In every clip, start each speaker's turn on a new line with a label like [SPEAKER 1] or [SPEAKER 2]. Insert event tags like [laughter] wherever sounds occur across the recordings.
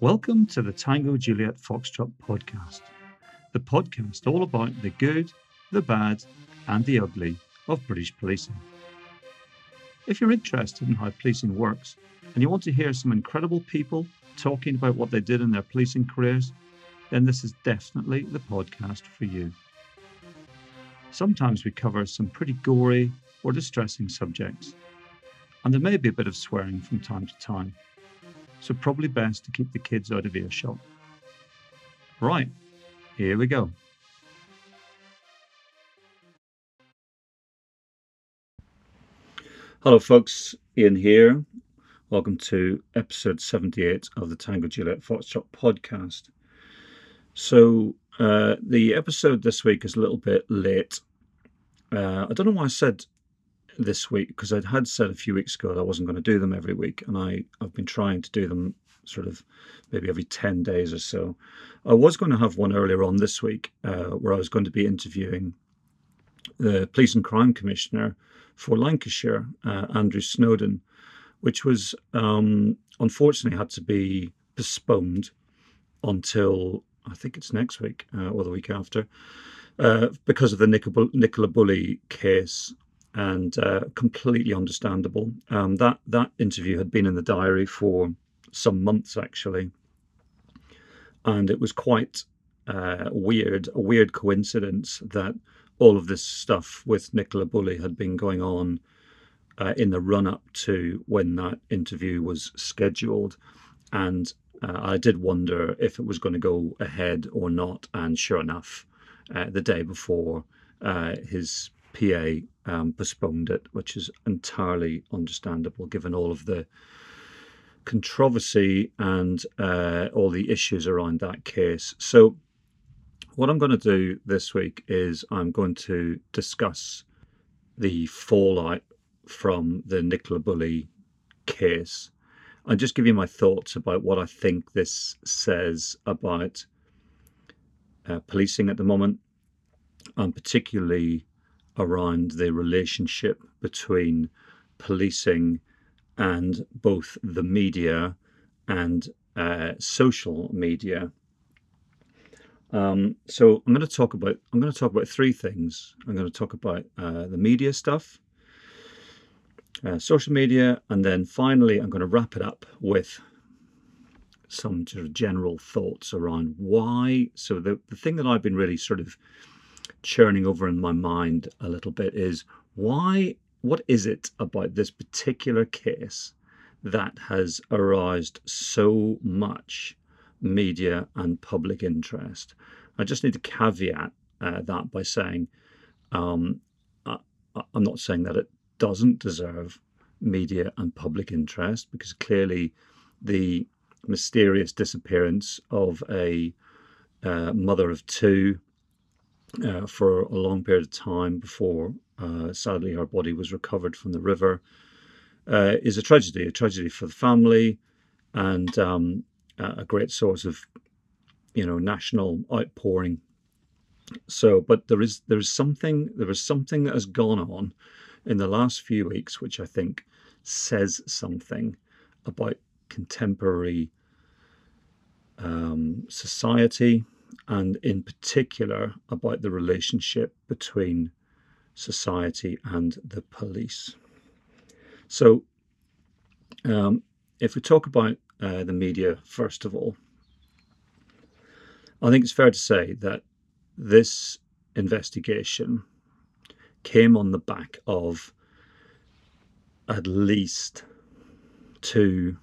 [SPEAKER 1] Welcome to the Tango Juliet Foxtrot podcast, the podcast all about the good, the bad, and the ugly of British policing. If you're interested in how policing works and you want to hear some incredible people talking about what they did in their policing careers, then this is definitely the podcast for you. Sometimes we cover some pretty gory or distressing subjects, and there may be a bit of swearing from time to time so probably best to keep the kids out of earshot. Right, here we go. Hello, folks. Ian here. Welcome to episode 78 of the Tango Juliet Foxtrot podcast. So, uh, the episode this week is a little bit late. Uh, I don't know why I said this week because I'd had said a few weeks ago that I wasn't going to do them every week, and I, I've been trying to do them sort of maybe every 10 days or so. I was going to have one earlier on this week uh, where I was going to be interviewing the Police and Crime Commissioner for Lancashire, uh, Andrew Snowden, which was um, unfortunately had to be postponed until I think it's next week uh, or the week after. Uh, because of the Nicola, Nicola Bulley case, and uh, completely understandable. Um, that that interview had been in the diary for some months actually, and it was quite uh, weird, a weird coincidence that all of this stuff with Nicola Bulley had been going on uh, in the run up to when that interview was scheduled, and uh, I did wonder if it was going to go ahead or not. And sure enough, uh, the day before, uh, his PA um, postponed it, which is entirely understandable given all of the controversy and uh, all the issues around that case. So, what I'm going to do this week is I'm going to discuss the fallout from the Nicola Bulley case and just give you my thoughts about what I think this says about uh, policing at the moment, and particularly around the relationship between policing and both the media and uh, social media. Um, so I'm going to talk about I'm going to talk about three things. I'm going to talk about uh, the media stuff, uh, social media, and then finally I'm going to wrap it up with some sort of general thoughts around why. So the the thing that I've been really sort of churning over in my mind a little bit is why, what is it about this particular case that has aroused so much media and public interest? I just need to caveat uh, that by saying um, I, I'm not saying that it doesn't deserve media and public interest because clearly the mysterious disappearance of a uh, mother of two uh, for a long period of time before, uh, sadly, her body was recovered from the river, uh, is a tragedy, a tragedy for the family, and um, a great source of, you know, national outpouring. So, but there is there is something there is something that has gone on in the last few weeks, which I think says something about contemporary um, society and in particular about the relationship between society and the police. So, um, if we talk about uh, the media, first of all, I think it's fair to say that this investigation came on the back of at least two,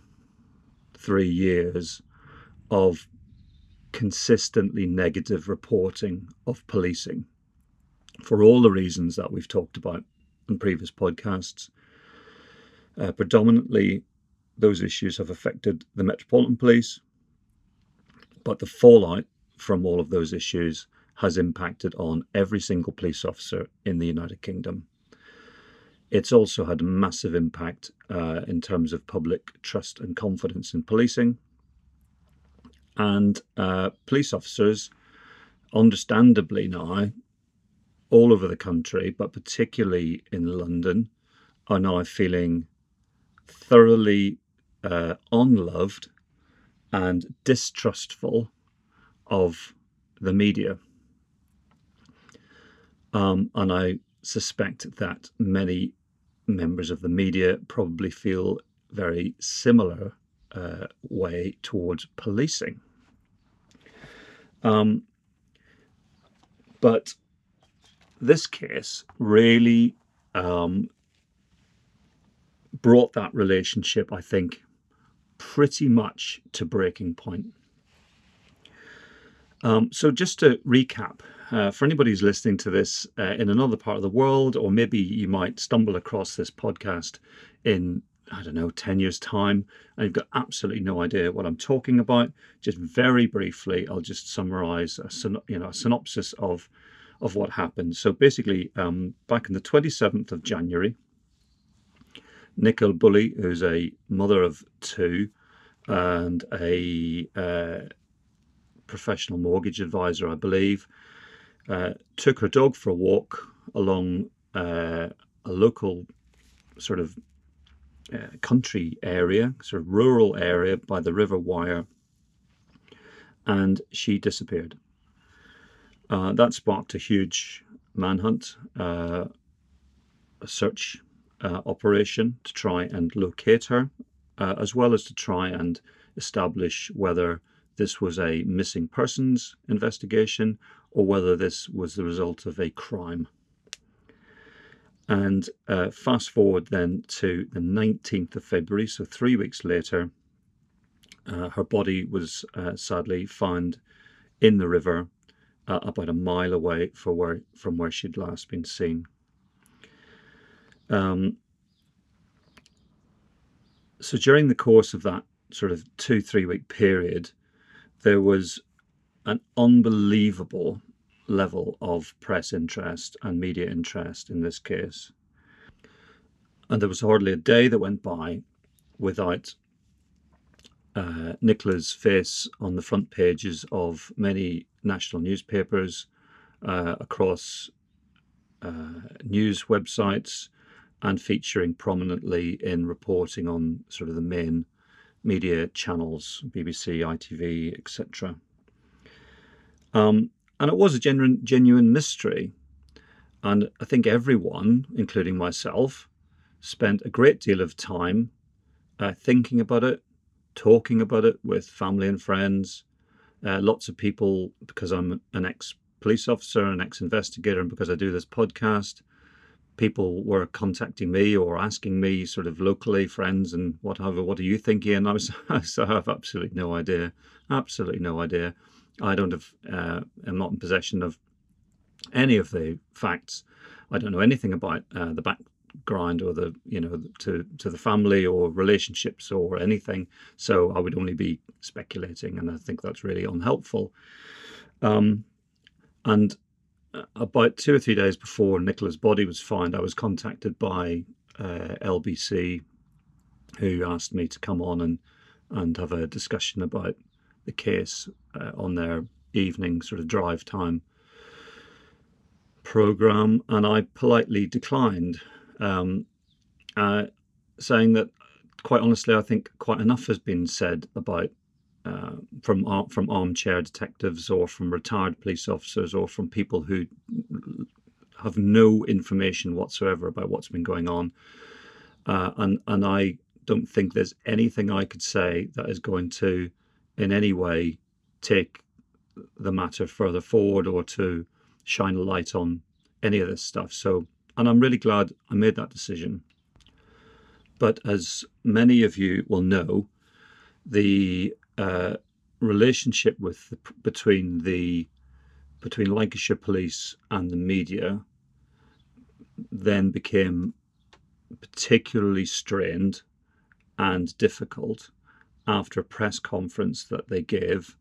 [SPEAKER 1] three years of consistently negative reporting of policing for all the reasons that we've talked about in previous podcasts. Uh, predominantly, those issues have affected the Metropolitan Police, but the fallout from all of those issues has impacted on every single police officer in the United Kingdom. It's also had a massive impact uh, in terms of public trust and confidence in policing and uh, police officers, understandably now, all over the country, but particularly in London, are now feeling thoroughly uh, unloved and distrustful of the media. Um, and I suspect that many members of the media probably feel very similar uh, way towards policing. Um, but this case really um, brought that relationship, I think, pretty much to breaking point. Um, so, just to recap, uh, for anybody who's listening to this uh, in another part of the world, or maybe you might stumble across this podcast in, I don't know, 10 years' time, and you've got absolutely no idea what I'm talking about, just very briefly, I'll just summarize a, you know, a synopsis of, of what happened. So, basically, um, back on the 27th of January, Nicole Bulley, who's a mother of two and a uh, professional mortgage advisor, I believe, uh, took her dog for a walk along uh, a local sort of uh, country area, sort of rural area by the River Wyre, and she disappeared. Uh, that sparked a huge manhunt, uh, a search uh, operation to try and locate her, as well as to try and establish whether this was a missing persons investigation or whether this was the result of a crime. And uh, fast forward then to the 19th of February, so three weeks later, uh, her body was uh, sadly found in the river uh, about a mile away where, from where she'd last been seen. Um, so during the course of that sort of two, three week period, there was an unbelievable level of press interest and media interest in this case. And there was hardly a day that went by without uh, Nicola's face on the front pages of many national newspapers uh, across uh, news websites and featuring prominently in reporting on sort of the main media channels, BBC, ITV, etc. Um, and it was a genuine, genuine mystery. And I think everyone, including myself, spent a great deal of time uh, thinking about it, talking about it with family and friends. Uh, lots of people, because I'm an ex police officer, an ex investigator, and because I do this podcast, people were contacting me or asking me sort of locally, friends and whatever, what are you thinking? And [laughs] I was, I have absolutely no idea, absolutely no idea. I don't have, uh, I'm not in possession of any of the facts. I don't know anything about uh, the background or the, you know, to, to the family or relationships or anything. So I would only be speculating. And I think that's really unhelpful. Um, and about two or three days before Nicola's body was found, I was contacted by uh, LBC, who asked me to come on and and have a discussion about the case uh, on their evening sort of drive time program, and I politely declined, um, uh, saying that quite honestly, I think quite enough has been said about uh, from from armchair detectives or from retired police officers or from people who have no information whatsoever about what's been going on. Uh, and and I don't think there's anything I could say that is going to, in any way, take the matter further forward or to shine a light on any of this stuff. So, and I'm really glad I made that decision. But as many of you will know, the uh, relationship with the, between the between Lancashire Police and the media then became particularly strained and difficult after a press conference that they gave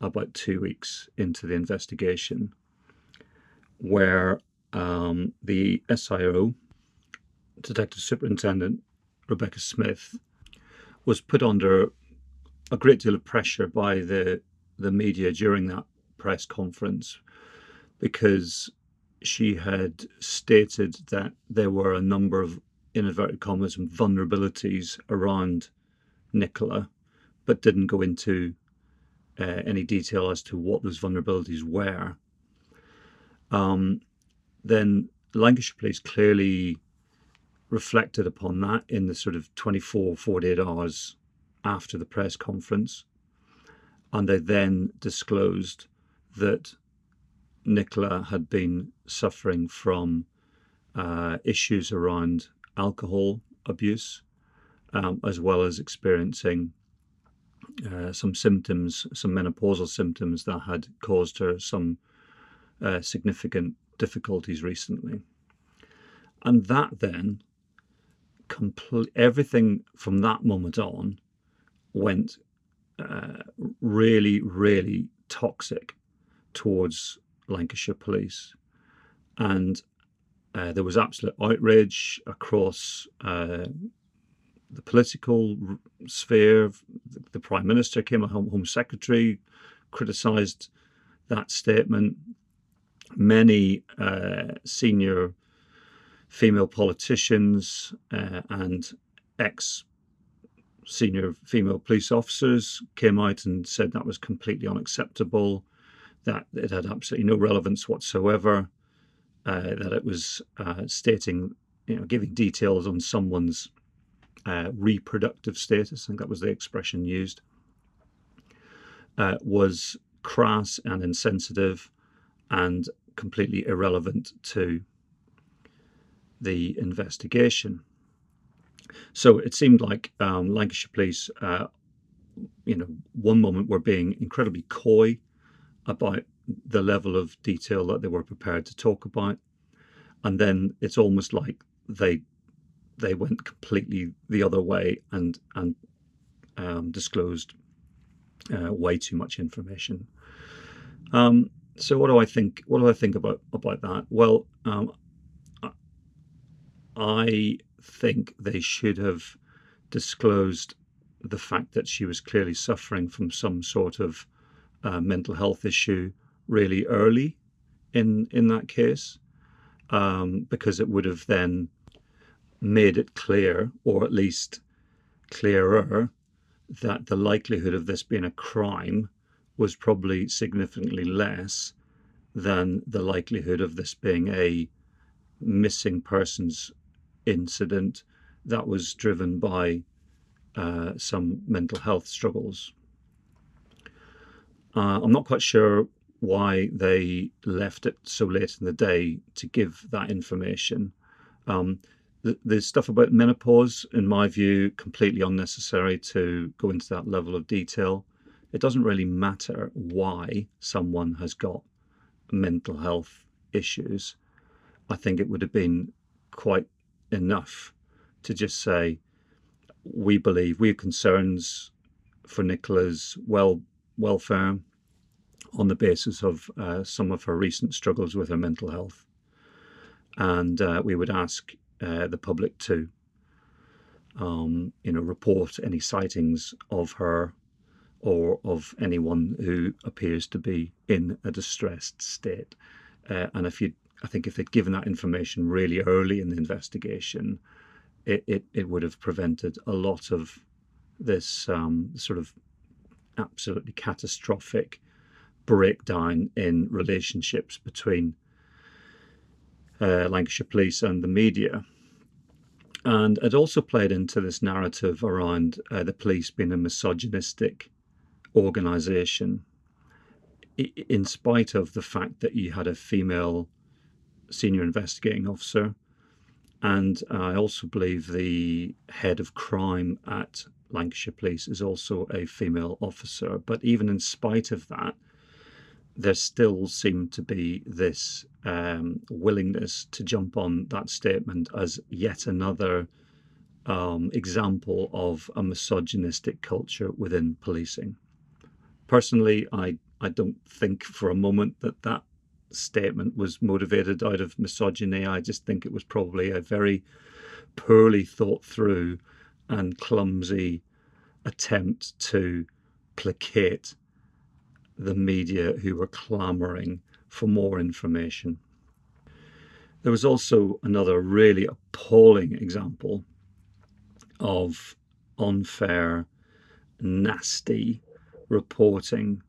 [SPEAKER 1] about two weeks into the investigation, where um, the SIO, Detective Superintendent Rebecca Smith, was put under a great deal of pressure by the the media during that press conference because she had stated that there were a number of in inverted commas vulnerabilities around Nicola, but didn't go into uh, any detail as to what those vulnerabilities were, um, then Lancashire Police clearly reflected upon that in the sort of 24, 48 hours after the press conference. And they then disclosed that Nicola had been suffering from uh, issues around alcohol abuse, um, as well as experiencing uh, some symptoms, some menopausal symptoms that had caused her some uh, significant difficulties recently. And that then, complete everything from that moment on went uh, really, really toxic towards Lancashire Police. And uh, there was absolute outrage across uh, the political sphere. The Prime Minister came, Home, Home Secretary criticised that statement. Many uh, senior female politicians uh, and ex senior female police officers came out and said that was completely unacceptable, that it had absolutely no relevance whatsoever, uh, that it was uh, stating, you know, giving details on someone's uh, reproductive status, I think that was the expression used, uh, was crass and insensitive and completely irrelevant to the investigation. So it seemed like um, Lancashire Police, uh, you know, one moment were being incredibly coy about the level of detail that they were prepared to talk about, and then it's almost like they they went completely the other way and and um, disclosed uh, way too much information. Um, so what do I think? What do I think about about that? Well, um, I think they should have disclosed the fact that she was clearly suffering from some sort of uh, mental health issue really early in in that case, um, because it would have then made it clear, or at least clearer, that the likelihood of this being a crime was probably significantly less than the likelihood of this being a missing persons incident that was driven by uh, some mental health struggles. Uh, I'm not quite sure why they left it so late in the day to give that information. Um, the, the stuff about menopause, in my view, completely unnecessary to go into that level of detail. It doesn't really matter why someone has got mental health issues. I think it would have been quite enough to just say, we believe we have concerns for Nicola's well welfare on the basis of uh, some of her recent struggles with her mental health. And uh, we would ask uh, the public to, um, you know, report any sightings of her or of anyone who appears to be in a distressed state. Uh, and if you I think if they'd given that information really early in the investigation, it, it, it would have prevented a lot of this um, sort of absolutely catastrophic breakdown in relationships between uh, Lancashire Police and the media. And it also played into this narrative around uh, the police being a misogynistic organisation, in spite of the fact that you had a female senior investigating officer. And I also believe the head of crime at Lancashire Police is also a female officer. But even in spite of that, there still seemed to be this um, willingness to jump on that statement as yet another um, example of a misogynistic culture within policing. Personally, I, I don't think for a moment that that statement was motivated out of misogyny. I just think it was probably a very poorly thought through and clumsy attempt to placate the media who were clamoring for more information. There was also another really appalling example of unfair, nasty reporting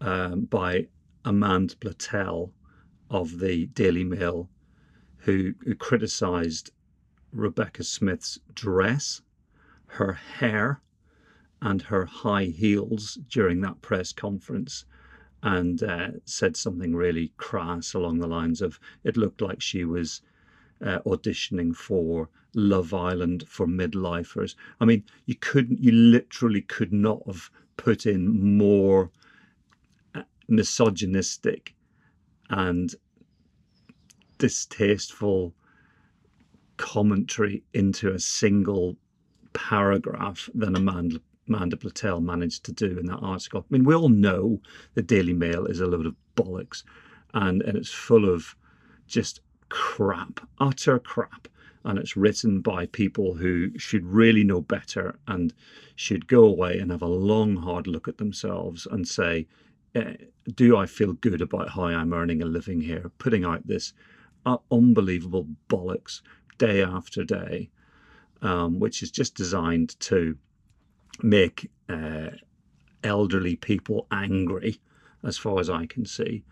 [SPEAKER 1] um, by Amanda Platell of the Daily Mail, who, who criticised Rebecca Smith's dress, her hair, and her high heels during that press conference and uh, said something really crass along the lines of it looked like she was uh, auditioning for Love Island for midlifers. I mean, you couldn't, you literally could not have put in more uh, misogynistic and distasteful commentary into a single paragraph than Amanda, Amanda Platell managed to do in that article. I mean, we all know the Daily Mail is a load of bollocks and, and it's full of just crap, utter crap. And it's written by people who should really know better and should go away and have a long, hard look at themselves and say, eh, Do I feel good about how I'm earning a living here? Putting out this unbelievable bollocks day after day, um, which is just designed to make uh, elderly people angry, as far as I can see.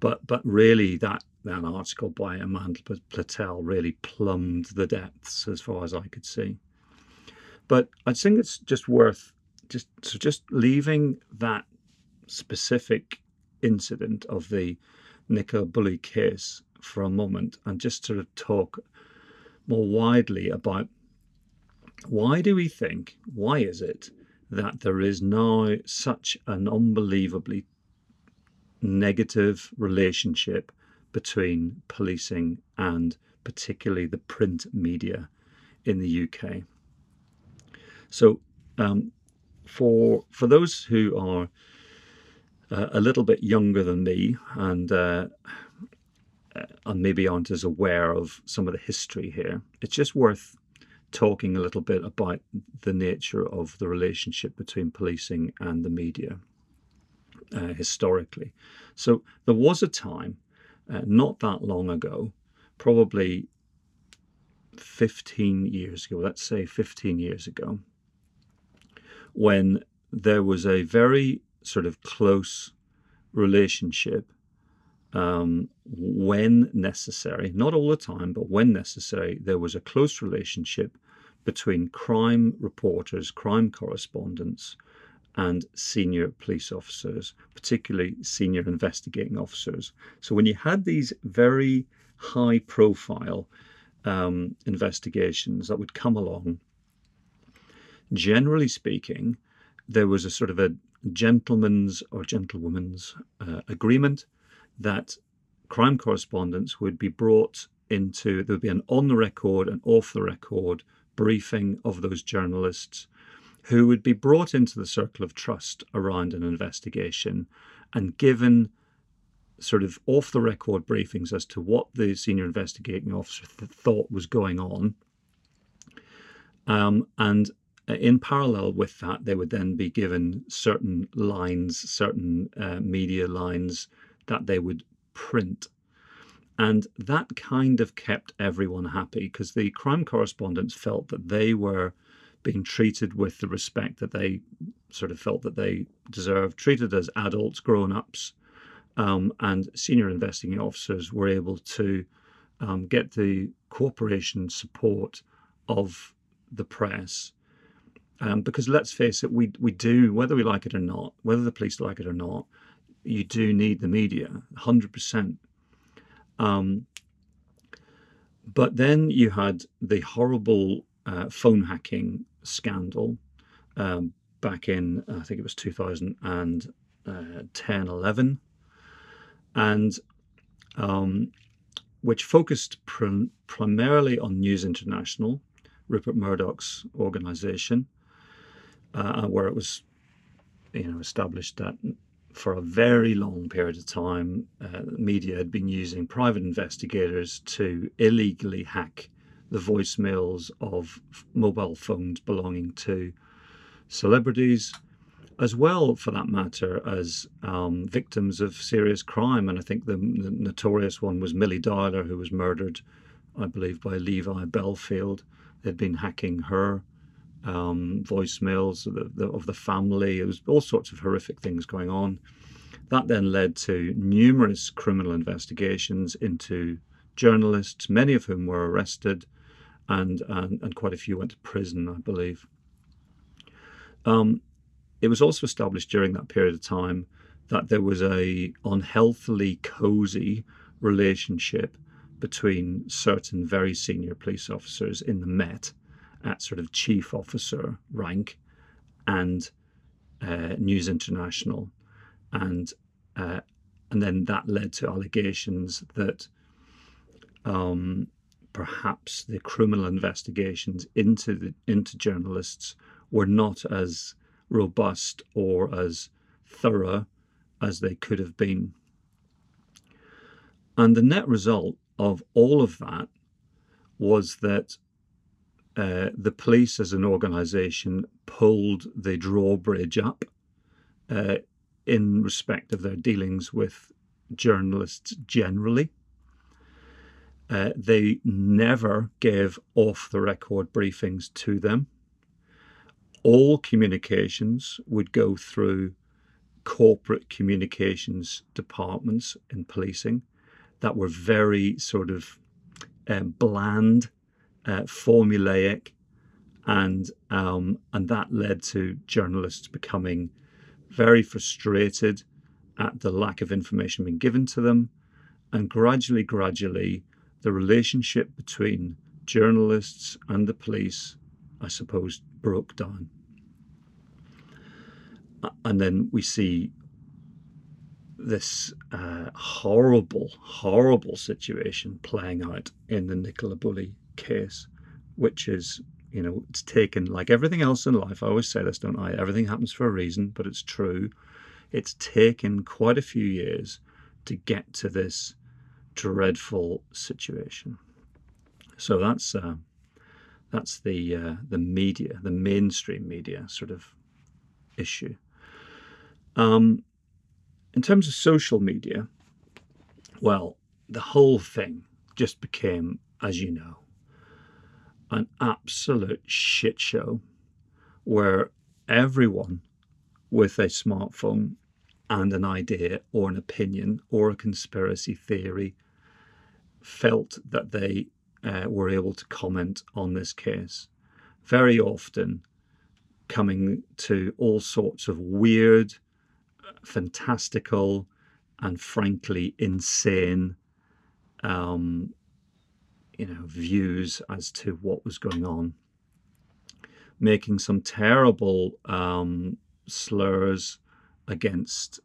[SPEAKER 1] But but really, that that article by Amanda Platell really plumbed the depths, as far as I could see. But I think it's just worth just so just leaving that specific incident of the Nicola Bulley case for a moment and just sort of talk more widely about why do we think, why is it that there is now such an unbelievably negative relationship between policing and particularly the print media in the UK? So, um, for for those who are uh, a little bit younger than me and uh, uh, and maybe aren't as aware of some of the history here, it's just worth talking a little bit about the nature of the relationship between policing and the media uh, historically. So there was a time, uh, not that long ago, probably 15 years ago, let's say 15 years ago, when there was a very sort of close relationship um, when necessary, not all the time, but when necessary, there was a close relationship between crime reporters, crime correspondents, and senior police officers, particularly senior investigating officers. So when you had these very high profile um, investigations that would come along, generally speaking, there was a sort of a gentleman's or gentlewoman's uh, agreement that crime correspondents would be brought into, there would be an on the record and off the record briefing of those journalists who would be brought into the circle of trust around an investigation and given sort of off the record briefings as to what the senior investigating officer th- thought was going on. Um, and in parallel with that, they would then be given certain lines, certain uh, media lines that they would print. And that kind of kept everyone happy because the crime correspondents felt that they were being treated with the respect that they sort of felt that they deserved, treated as adults, grown ups. Um, and senior investigating officers were able to um, get the cooperation support of the press. Um, because let's face it, we, we do, whether we like it or not, whether the police like it or not, you do need the media, 100%. Um, but then you had the horrible uh, phone hacking scandal um, back in, I think it was 2010 11, and um, which focused pr- primarily on News International, Rupert Murdoch's organization, uh, where it was you know established that for a very long period of time, uh, media had been using private investigators to illegally hack the voicemails of mobile phones belonging to celebrities, as well, for that matter, as um, victims of serious crime. And I think the, the, notorious one was Millie Dowler, who was murdered, I believe, by Levi Bellfield. They'd been hacking her um, voicemails of the, the, of the family. It was all sorts of horrific things going on. that then led to numerous criminal investigations into journalists, many of whom were arrested, and and, and quite a few went to prison, I believe. Um, it was also established during that period of time that there was a unhealthily cozy relationship between certain very senior police officers in the Met at sort of chief officer rank and uh, News International, and uh, and then that led to allegations that um, perhaps the criminal investigations into the into journalists were not as robust or as thorough as they could have been. And the net result of all of that was that uh, the police as an organization pulled the drawbridge up uh, in respect of their dealings with journalists generally. Uh, they never gave off the record briefings to them. All communications would go through corporate communications departments in policing that were very sort of um, bland, uh, formulaic, and um, and that led to journalists becoming very frustrated at the lack of information being given to them, and gradually, gradually, the relationship between journalists and the police, I suppose, broke down. And then we see this uh, horrible, horrible situation playing out in the Nicola Bulley case, which is, you know, it's taken like everything else in life. I always say this, don't I? Everything happens for a reason, but it's true. It's taken quite a few years to get to this dreadful situation. So that's uh, that's the uh, the media, the mainstream media sort of issue. Um, in terms of social media, well, the whole thing just became, as you know, an absolute shit show where everyone with a smartphone and an idea or an opinion or a conspiracy theory felt that they uh, were able to comment on this case. Very often coming to all sorts of weird fantastical and frankly insane um, you know views as to what was going on making some terrible um, slurs against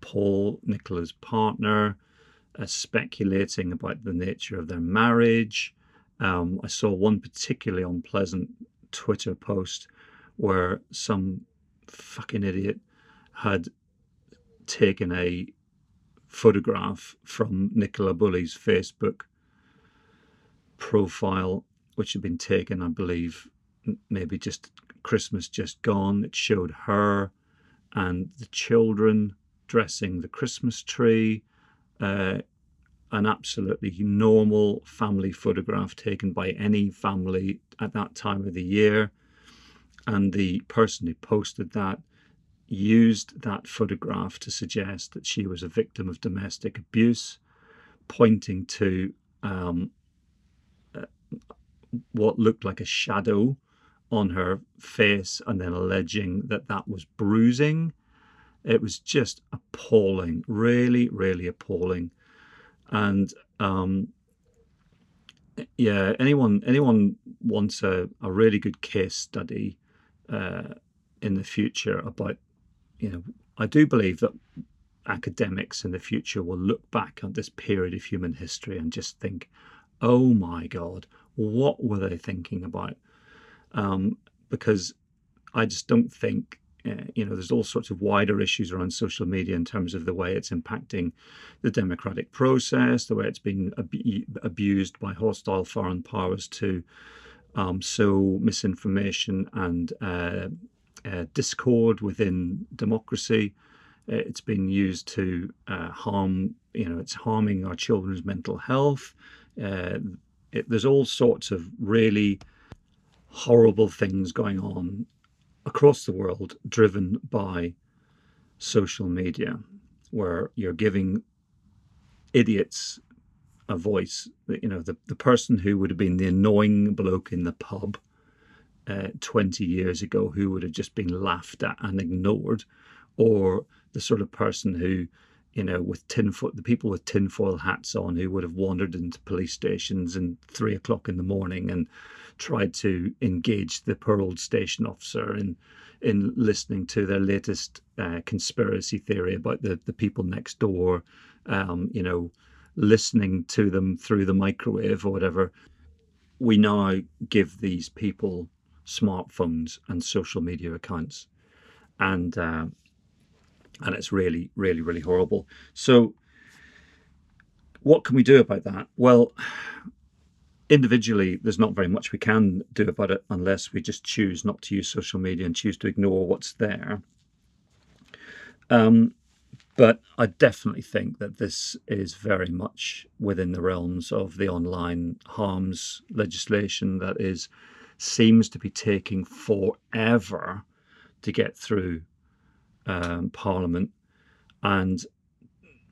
[SPEAKER 1] Paul Nicola's partner uh, speculating about the nature of their marriage. Um, I saw one particularly unpleasant Twitter post where some fucking idiot had taken a photograph from Nicola Bulley's Facebook profile, which had been taken, I believe, maybe just Christmas just gone. It showed her and the children dressing the Christmas tree. Uh, an absolutely normal family photograph taken by any family at that time of the year. And the person who posted that used that photograph to suggest that she was a victim of domestic abuse, pointing to um, what looked like a shadow on her face and then alleging that that was bruising. It was just appalling, really, really appalling. And um, yeah, anyone anyone wants a, a really good case study uh, in the future about you know, I do believe that academics in the future will look back at this period of human history and just think, oh my God, what were they thinking about? Um, because I just don't think, uh, you know, there's all sorts of wider issues around social media in terms of the way it's impacting the democratic process, the way it's been ab- abused by hostile foreign powers to um, sow misinformation and uh, uh, discord within democracy. It's been used to harm, you know, it's harming our children's mental health. It, there's all sorts of really horrible things going on across the world driven by social media. where you're giving idiots a voice. You know, the, the person who would have been the annoying bloke in the pub uh, 20 years ago who would have just been laughed at and ignored, or the sort of person who, you know, with tin tinfoil, the people with tinfoil hats on who would have wandered into police stations and three o'clock in the morning and tried to engage the poor old station officer in in listening to their latest uh, conspiracy theory about the, the people next door, um, you know, listening to them through the microwave or whatever. We now give these people smartphones and social media accounts, and uh, and it's really, really, really horrible. So, what can we do about that? Well, individually, there's not very much we can do about it unless we just choose not to use social media and choose to ignore what's there. Um, but I definitely think that this is very much within the realms of the online harms legislation that is seems to be taking forever to get through um, Parliament. And,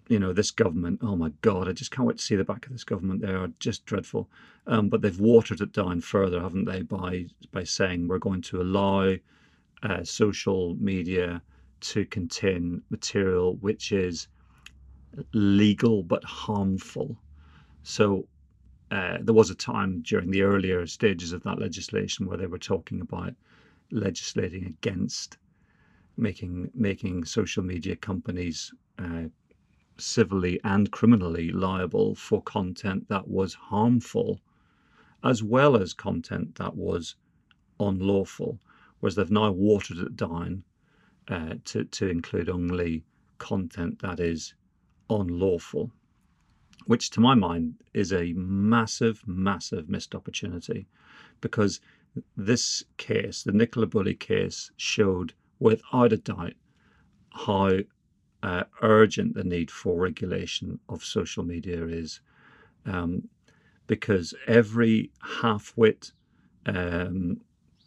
[SPEAKER 1] you know, this government, oh my God, I just can't wait to see the back of this government. They are just dreadful. Um, but they've watered it down further, haven't they, by, by saying we're going to allow uh, social media to contain material which is legal but harmful. So uh, there was a time during the earlier stages of that legislation where they were talking about legislating against making making social media companies uh, civilly and criminally liable for content that was harmful, as well as content that was unlawful. Whereas they've now watered it down uh, to to include only content that is unlawful which to my mind is a massive, massive missed opportunity because this case, the Nicola Bulley case, showed without a doubt how uh, urgent the need for regulation of social media is. Um, because every half wit um,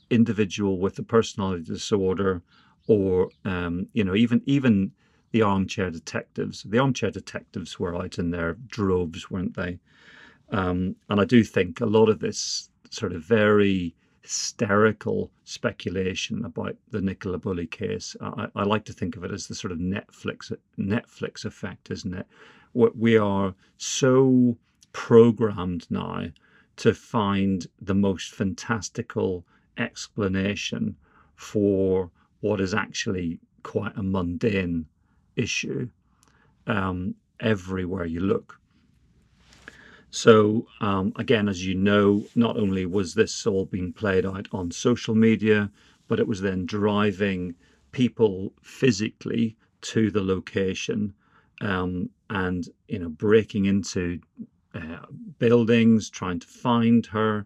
[SPEAKER 1] individual with a personality disorder, or um, you know, even even the armchair detectives. The armchair detectives were out in their droves, weren't they? Um, and I do think a lot of this sort of very hysterical speculation about the Nicola Bulley case, I, I, like to think of it as the sort of Netflix Netflix effect, isn't it? We are so programmed now to find the most fantastical explanation for what is actually quite a mundane issue um, everywhere you look. So, um, again, as you know, not only was this all being played out on social media, but it was then driving people physically to the location um, and, you know, breaking into uh, buildings, trying to find her,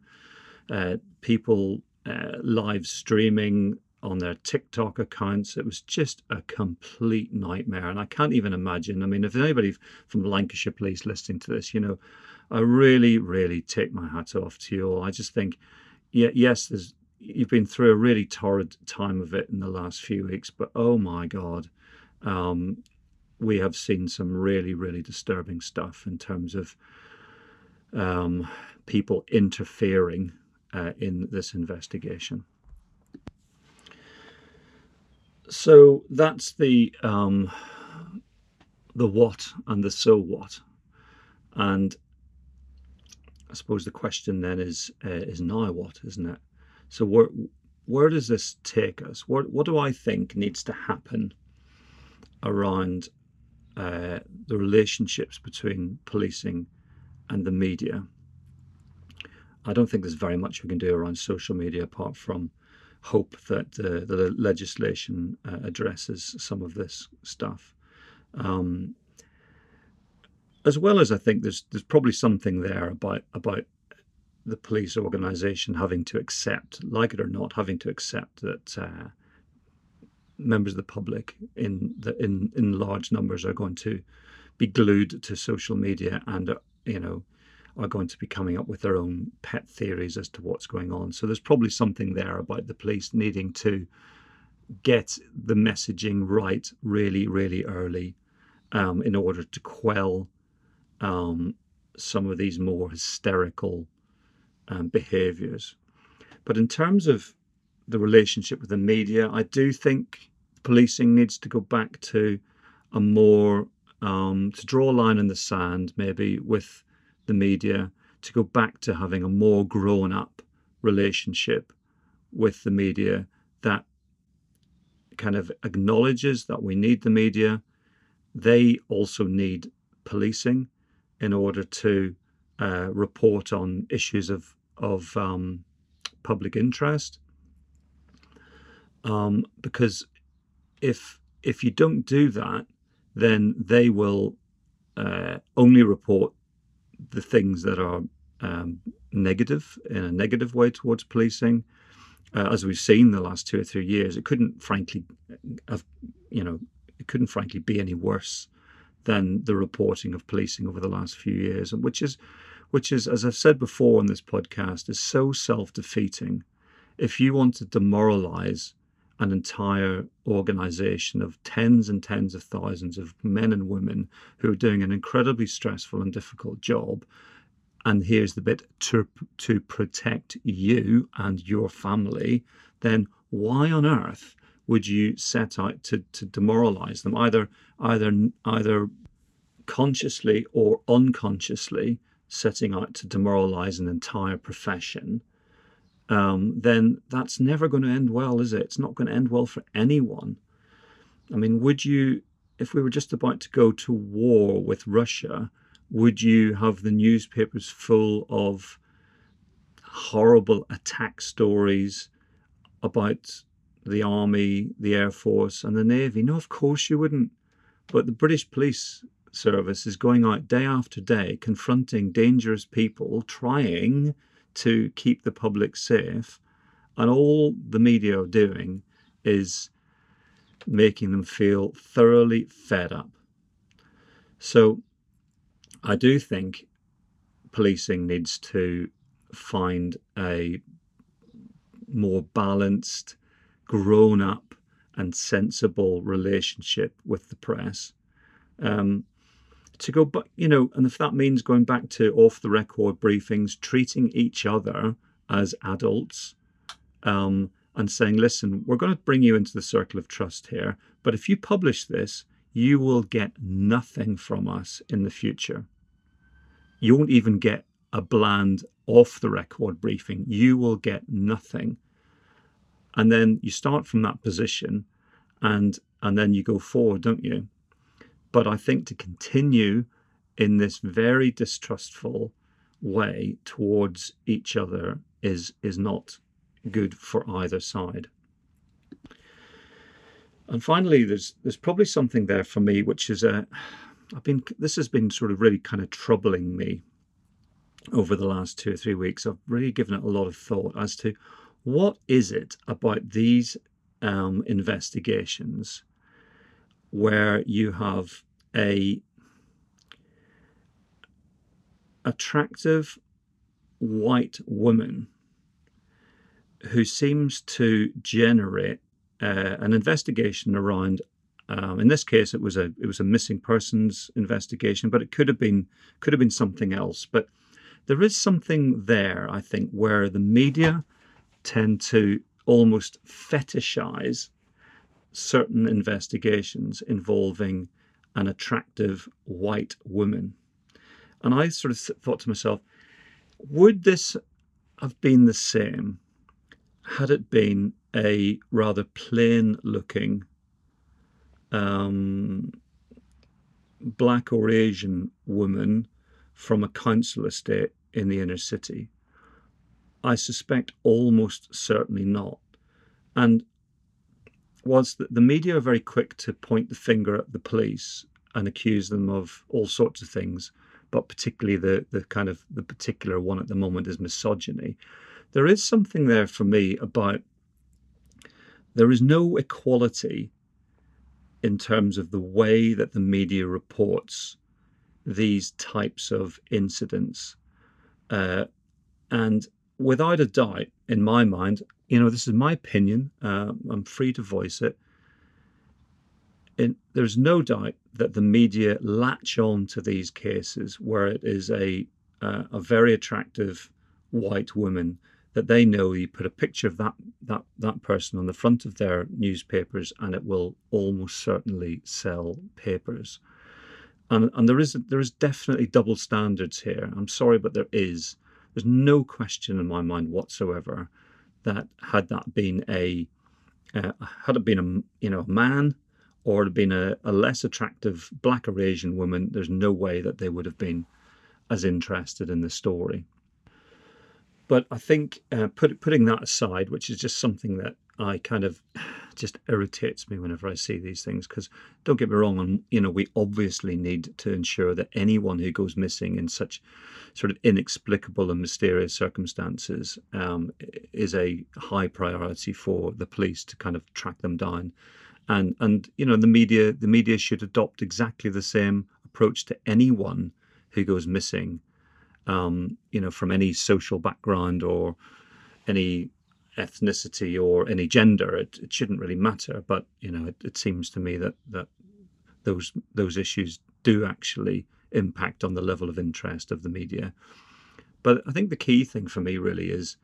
[SPEAKER 1] uh, people uh, live streaming on their TikTok accounts. It was just a complete nightmare. And I can't even imagine. I mean, if anybody from Lancashire Police listening to this, you know, I really, really take my hat off to you all. I just think, yeah, yes, there's you've been through a really torrid time of it in the last few weeks, but oh my God, um, we have seen some really, really disturbing stuff in terms of um, people interfering uh, in this investigation so that's the um, the what and the so what, and I suppose the question then is uh, is now what, isn't it? So where where does this take us? What what do I think needs to happen around uh, the relationships between policing and the media? I don't think there's very much we can do around social media apart from hope that uh, the legislation uh, addresses some of this stuff. Um, as well as I think there's there's probably something there about about the police organisation having to accept, like it or not, having to accept that uh, members of the public in the in in large numbers are going to be glued to social media and uh, you know are going to be coming up with their own pet theories as to what's going on. So there's probably something there about the police needing to get the messaging right really, really early um, in order to quell um, some of these more hysterical um, behaviors. But in terms of the relationship with the media, I do think policing needs to go back to a more um, to draw a line in the sand, maybe with the media, to go back to having a more grown up relationship with the media that kind of acknowledges that we need the media. They also need policing in order to uh, report on issues of of um, public interest. Um, because if if you don't do that, then they will uh, only report the things that are um, negative in a negative way towards policing. Uh, as we've seen the last two or three years, it couldn't frankly have, you know, it couldn't frankly be any worse than the reporting of policing over the last few years, and which is, which is, as I've said before on this podcast, is so self-defeating. If you want to demoralize an entire organization of tens and tens of thousands of men and women who are doing an incredibly stressful and difficult job. And here's the bit to, to protect you and your family, then why on earth would you set out to, to demoralize them, either, either, either consciously or unconsciously setting out to demoralize an entire profession? um, then that's never going to end well, is it? It's not going to end well for anyone. I mean, would you, if we were just about to go to war with Russia, would you have the newspapers full of horrible attack stories about the army, the air force, and the navy? No, of course you wouldn't. But the British police service is going out day after day confronting dangerous people, trying to keep the public safe. And all the media are doing is making them feel thoroughly fed up. So I do think policing needs to find a more balanced, grown up, and sensible relationship with the press. Um, to go back, you know, and if that means going back to off the record briefings, treating each other as adults, um, and saying, listen, we're going to bring you into the circle of trust here, but if you publish this, you will get nothing from us in the future. You won't even get a bland off the record briefing. You will get nothing. And then you start from that position and and then you go forward, don't you? But I think to continue in this very distrustful way towards each other is is not good for either side. And finally, there's there's probably something there for me, which is a I've been this has been sort of really kind of troubling me over the last two or three weeks. I've really given it a lot of thought as to what is it about these um, investigations where you have a attractive white woman who seems to generate uh, an investigation around um, in this case it was a it was a missing persons investigation but it could have been could have been something else. But there is something there i think where the media tend to almost fetishize certain investigations involving an attractive white woman. And I sort of thought to myself, would this have been the same had it been a rather plain looking um, black or Asian woman from a council estate in the inner city? I suspect almost certainly not. And was that the media are very quick to point the finger at the police and accuse them of all sorts of things, but particularly the the kind of the particular one at the moment is misogyny. There is something there for me about there is no equality in terms of the way that the media reports these types of incidents. Uh, and without a doubt, in my mind, you know, this is my opinion, uh, I'm free to voice it. in, there's no doubt that the media latch on to these cases where it is a uh, a very attractive white woman that they know you put a picture of that that that person on the front of their newspapers and it will almost certainly sell papers and and there is there is definitely double standards here i'm sorry but there is there's no question in my mind whatsoever that had that been a uh, had it been a you know a man or it had been a, a less attractive black or asian woman there's no way that they would have been as interested in the story. But I think uh, put, putting that aside, which is just something that I kind of just irritates me whenever I see these things. Because don't get me wrong, and you know we obviously need to ensure that anyone who goes missing in such sort of inexplicable and mysterious circumstances um, is a high priority for the police to kind of track them down. And and you know the media the media should adopt exactly the same approach to anyone who goes missing um, you know, from any social background or any ethnicity or any gender. It, it shouldn't really matter. But you know, it, it seems to me that that those those issues do actually impact on the level of interest of the media. But I think the key thing for me really is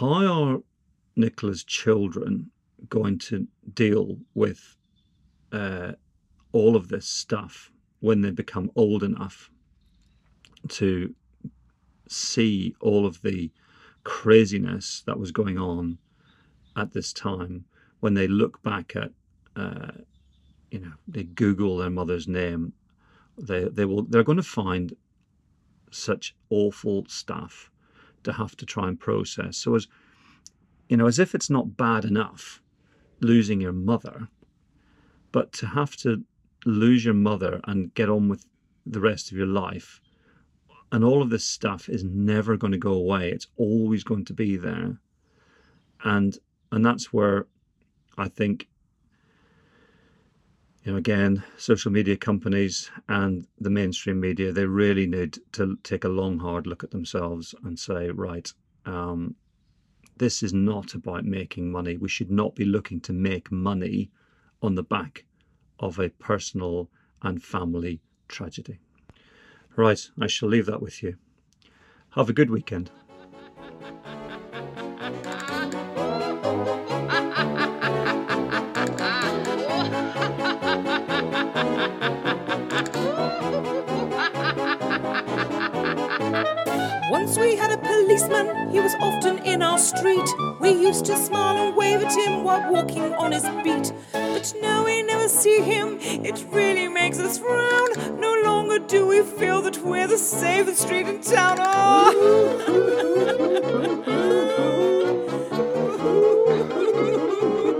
[SPEAKER 1] how are Nicola's children going to deal with uh, all of this stuff when they become old enough to see all of the craziness that was going on at this time. When they look back at uh, you know they google their mother's name they they will they're going to find such awful stuff to have to try and process. So as you know as if it's not bad enough losing your mother but to have to lose your mother and get on with the rest of your life and all of this stuff is never going to go away. It's always going to be there. And and that's where I think you know again social media companies and the mainstream media they really need to take a long hard look at themselves and say right um, this is not about making money we should not be looking to make money on the back of a personal and family tragedy Right, I shall leave that with you. Have a good weekend.
[SPEAKER 2] Once we had a policeman, he was often in our street. We used to smile and wave at him while walking on his beat. But now we never see him, it really makes us frown. No longer do we feel that we're the safest street in town. Oh. [laughs]